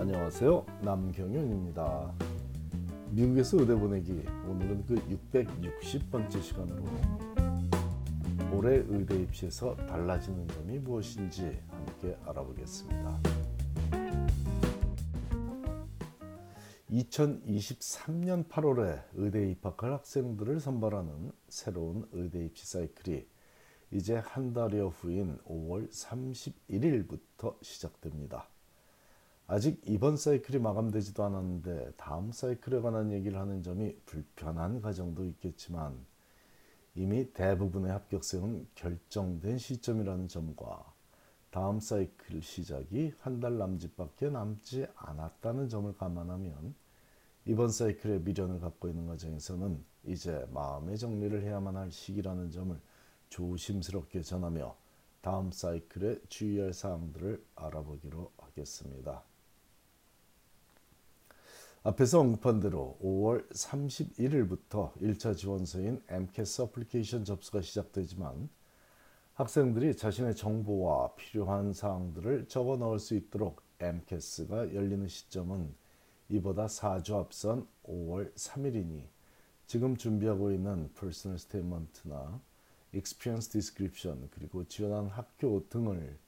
안녕하세요. 남경윤입니다. 미국에서 의대 보내기 오늘은 그 660번째 시간으로 올해 의대 입시에서 달라지는 점이 무엇인지 함께 알아보겠습니다. 2023년 8월에 의대 입학할 학생들을 선발하는 새로운 의대 입시 사이클이 이제 한 달여 후인 5월 31일부터 시작됩니다. 아직 이번 사이클이 마감되지도 않았는데 다음 사이클에 관한 얘기를 하는 점이 불편한 가정도 있겠지만 이미 대부분의 합격생은 결정된 시점이라는 점과 다음 사이클 시작이 한 달 남짓밖에 남지 않았다는 점을 감안하면 이번 사이클에 미련을 갖고 있는 과정에서는 이제 마음의 정리를 해야만 할 시기라는 점을 조심스럽게 전하며 다음 사이클에 주의할 사항들을 알아보기로 하겠습니다. 앞에서 언급한 대로 5월 31일부터 1차 지원서인 MCAS 어플리케이션 접수가 시작되지만 학생들이 자신의 정보와 필요한 사항들을 적어 넣을 수 있도록 MCAS가 열리는 시점은 이보다 4주 앞선 5월 3일이니 지금 준비하고 있는 Personal Statement나 Experience Description 그리고 지원한 학교 등을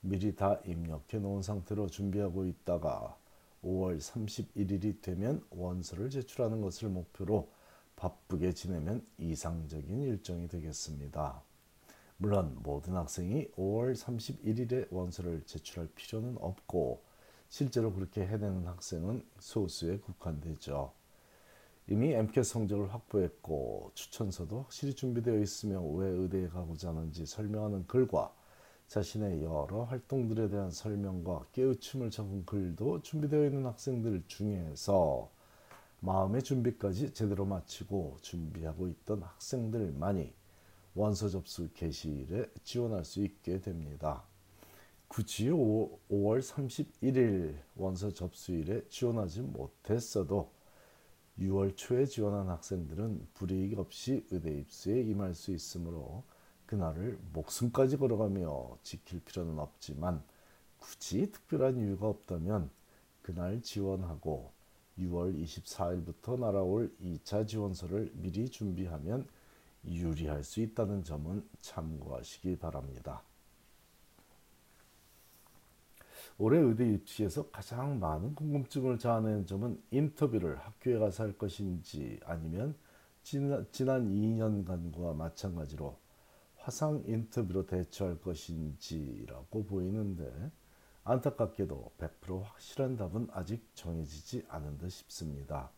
미리 다 입력해 놓은 상태로 준비하고 있다가 5월 31일이 되면 원서를 제출하는 것을 목표로 바쁘게 지내면 이상적인 일정이 되겠습니다. 물론 모든 학생이 5월 31일에 원서를 제출할 필요는 없고 실제로 그렇게 해내는 학생은 소수에 국한되죠. 이미 MCAT 성적을 확보했고 추천서도 확실히 준비되어 있으며 왜 의대에 가고자 하는지 설명하는 글과 자신의 여러 활동들에 대한 설명과 깨우침을 적은 글도 준비되어 있는 학생들 중에서 마음의 준비까지 제대로 마치고 준비하고 있던 학생들만이 원서 접수 개시일에 지원할 수 있게 됩니다. 굳이 5, 월 31일 원서 접수일에 지원하지 못했어도 6월 초에 지원한 학생들은 불이익 없이 의대 입수에 임할 수 있으므로 그날을 목숨까지 걸어가며 지킬 필요는 없지만 굳이 특별한 이유가 없다면 그날 지원하고 6월 24일부터 날아올 2차 지원서를 미리 준비하면 유리할 수 있다는 점은 참고하시기 바랍니다. 올해 의대 입시에서 가장 많은 궁금증을 자아내는 점은 인터뷰를 학교에 가서 할 것인지 아니면 지난, 지난 2년간과 마찬가지로 화상 인터뷰로 대처할 것인지라고 보이는데 안타깝게도 100% 확실한 답은 아직 정해지지 않은 듯 싶습니다.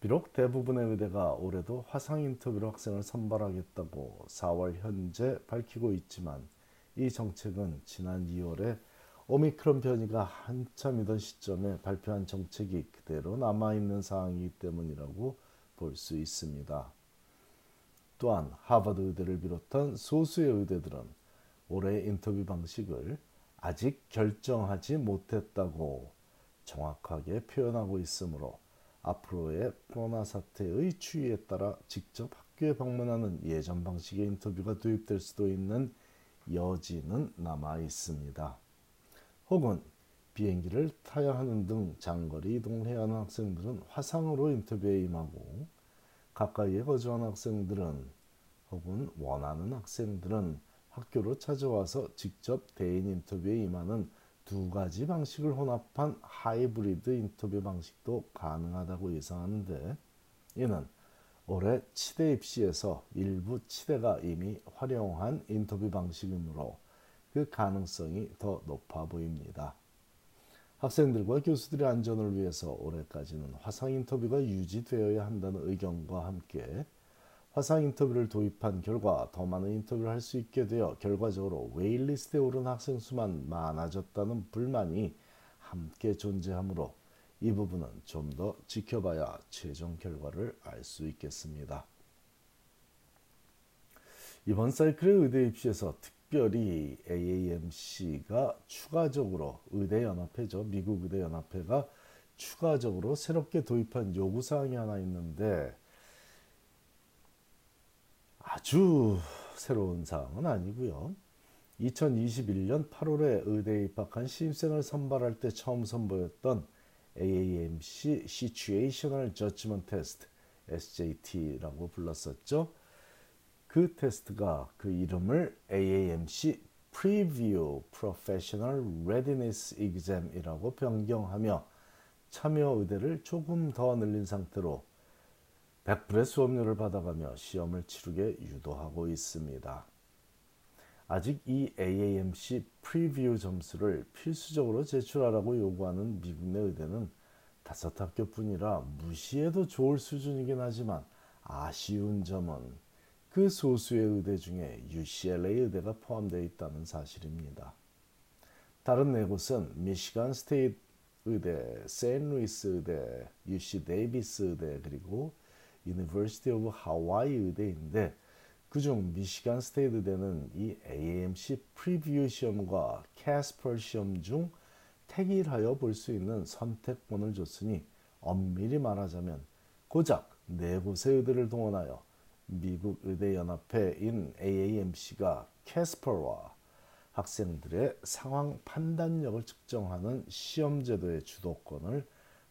비록 대부분의 의대가 올해도 화상 인터뷰로 학생을 선발하겠다고 4월 현재 밝히고 있지만 이 정책은 지난 2월에 오미크론 변이가 한참이던 시점에 발표한 정책이 그대로 남아있는 사항이기 때문이라고 볼 수 있습니다. 또한 하버드 의대를 비롯한 소수의 의대들은 올해 인터뷰 방식을 아직 결정하지 못했다고 정확하게 표현하고 있으므로 앞으로의 코로나 사태의 추이에 따라 직접 학교에 방문하는 예전 방식의 인터뷰가 도입될 수도 있는 여지는 남아 있습니다. 혹은 비행기를 타야 하는 등 장거리 이동을 해야 하는 학생들은 화상으로 인터뷰에 임하고 가까이에 거주하는 학생들은 혹은 원하는 학생들은 학교로 찾아와서 직접 대인 인터뷰에 임하는 두 가지 방식을 혼합한 하이브리드 인터뷰 방식도 가능하다고 예상하는데 이는 올해 치대 입시에서 일부 치대가 이미 활용한 인터뷰 방식이므로 그 가능성이 더 높아 보입니다. 학생들과 교수들의 안전을 위해서 올해까지는 화상 인터뷰가 유지되어야 한다는 의견과 함께 화상 인터뷰를 도입한 결과 더 많은 인터뷰를 할 수 있게 되어 결과적으로 웨일리스트에 오른 학생 수만 많아졌다는 불만이 함께 존재하므로 이 부분은 좀 더 지켜봐야 최종 결과를 알 수 있겠습니다. 이번 사이클의 의대 입시에서 특 별히 AAMC가 추가적으로 의대연합회죠. 미국 의대연합회가 추가적으로 새롭게 도입한 요구사항이 하나 있는데 아주 새로운 사항은 아니고요. 2021년 8월에 의대에 입학한 신입생을 선발할 때 처음 선보였던 AAMC Situational Judgment Test SJT라고 불렀었죠. 그 테스트가 그 이름을 AAMC Preview Professional Readiness Exam이라고 변경하며 참여 의대를 조금 더 늘린 상태로 100불의 수업료를 받아가며 시험을 치르게 유도하고 있습니다. 아직 이 AAMC PREview 점수를 필수적으로 제출하라고 요구하는 미국 내 의대는 다섯 학교뿐이라 무시해도 좋을 수준이긴 하지만 아쉬운 점은 그 소수의 의대 중에 UCLA 의대가 포함되어 있다는 사실입니다. 다른 네 곳은 Michigan State 의대, 세인트루이스 의대, UC Davis 의대 그리고 하와이 의대인데 그중 Michigan State 대는 이 AAMC PREview 시험과 CASPer 시험 중 택일하여 볼 수 있는 선택권을 줬으니 엄밀히 말하자면 고작 네 곳의 의대를 동원하여 미국 의대연합회인 AAMC가 CASPer와 학생들의 상황 판단력을 측정하는 시험 제도의 주도권을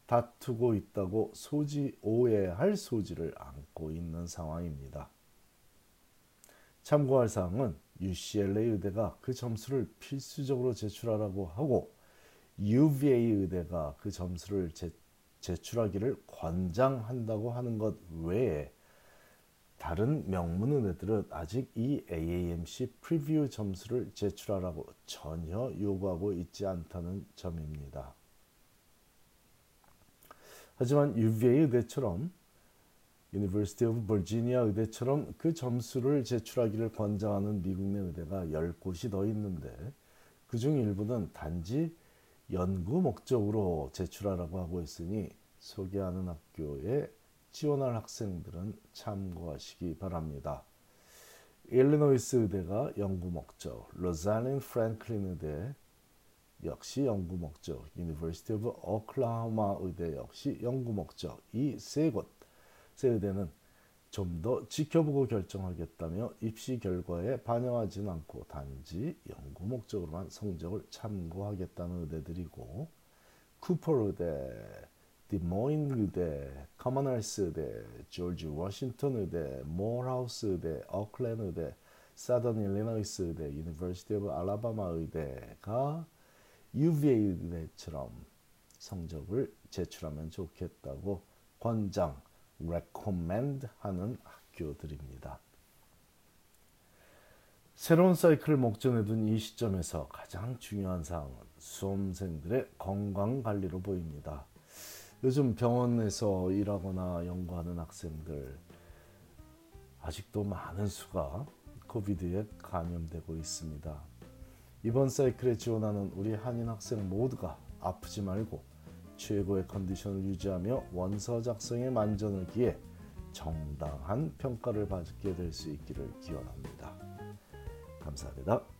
다투고 있다고 소지 오해할 소지를 안고 있는 상황입니다. 참고할 사항은 UCLA 의대가 그 점수를 필수적으로 제출하라고 하고 UVA 의대가 그 점수를 제, 제출하기를 권장한다고 하는 것 외에 다른 명문 의대들은 아직 이 AAMC 프리뷰 점수를 제출하라고 전혀 요구하고 있지 않다는 점입니다. 하지만 UVA 의대처럼 University of Virginia 의대처럼 그 점수를 제출하기를 권장하는 미국 내 의대가 10곳이 더 있는데 그 중 일부는 단지 연구 목적으로 제출하라고 하고 있으니 소개하는 학교에 지원할 학생들은 참고하시기 바랍니다. 일리노이스 의대가 연구 목적, 로잘린 프랭클린 의대 역시 연구 목적, University of 의대 역시 연구 목적 이 세 곳, 세대는 좀 더 지켜보고 결정하겠다며 입시 결과에 반영하지는 않고 단지 연구 목적으로만 성적을 참고하겠다는 의대들이고 쿠퍼 의대, 디모인 의대, Commonwealth 의대, 조지 워싱턴 의대, 모어하우스 의대, Oakland 의대, Southern Illinois 의대, University of Alabama 의대가 UVA 의대처럼 성적을 제출하면 좋겠다고 권장 recommend 하는 학교들입니다. 새로운 사이클을 목전에 둔 이 시점에서 가장 중요한 사항은 수험생들의 건강 관리로 보입니다. 요즘 병원에서 일하거나 연구하는 학생들 아직도 많은 수가 코비드에 감염되고 있습니다. 이번 사이클에 지원하는 우리 한인 학생 모두가 아프지 말고 최고의 컨디션을 유지하며 원서 작성에 만전을 기해 정당한 평가를 받게 될 수 있기를 기원합니다. 감사합니다.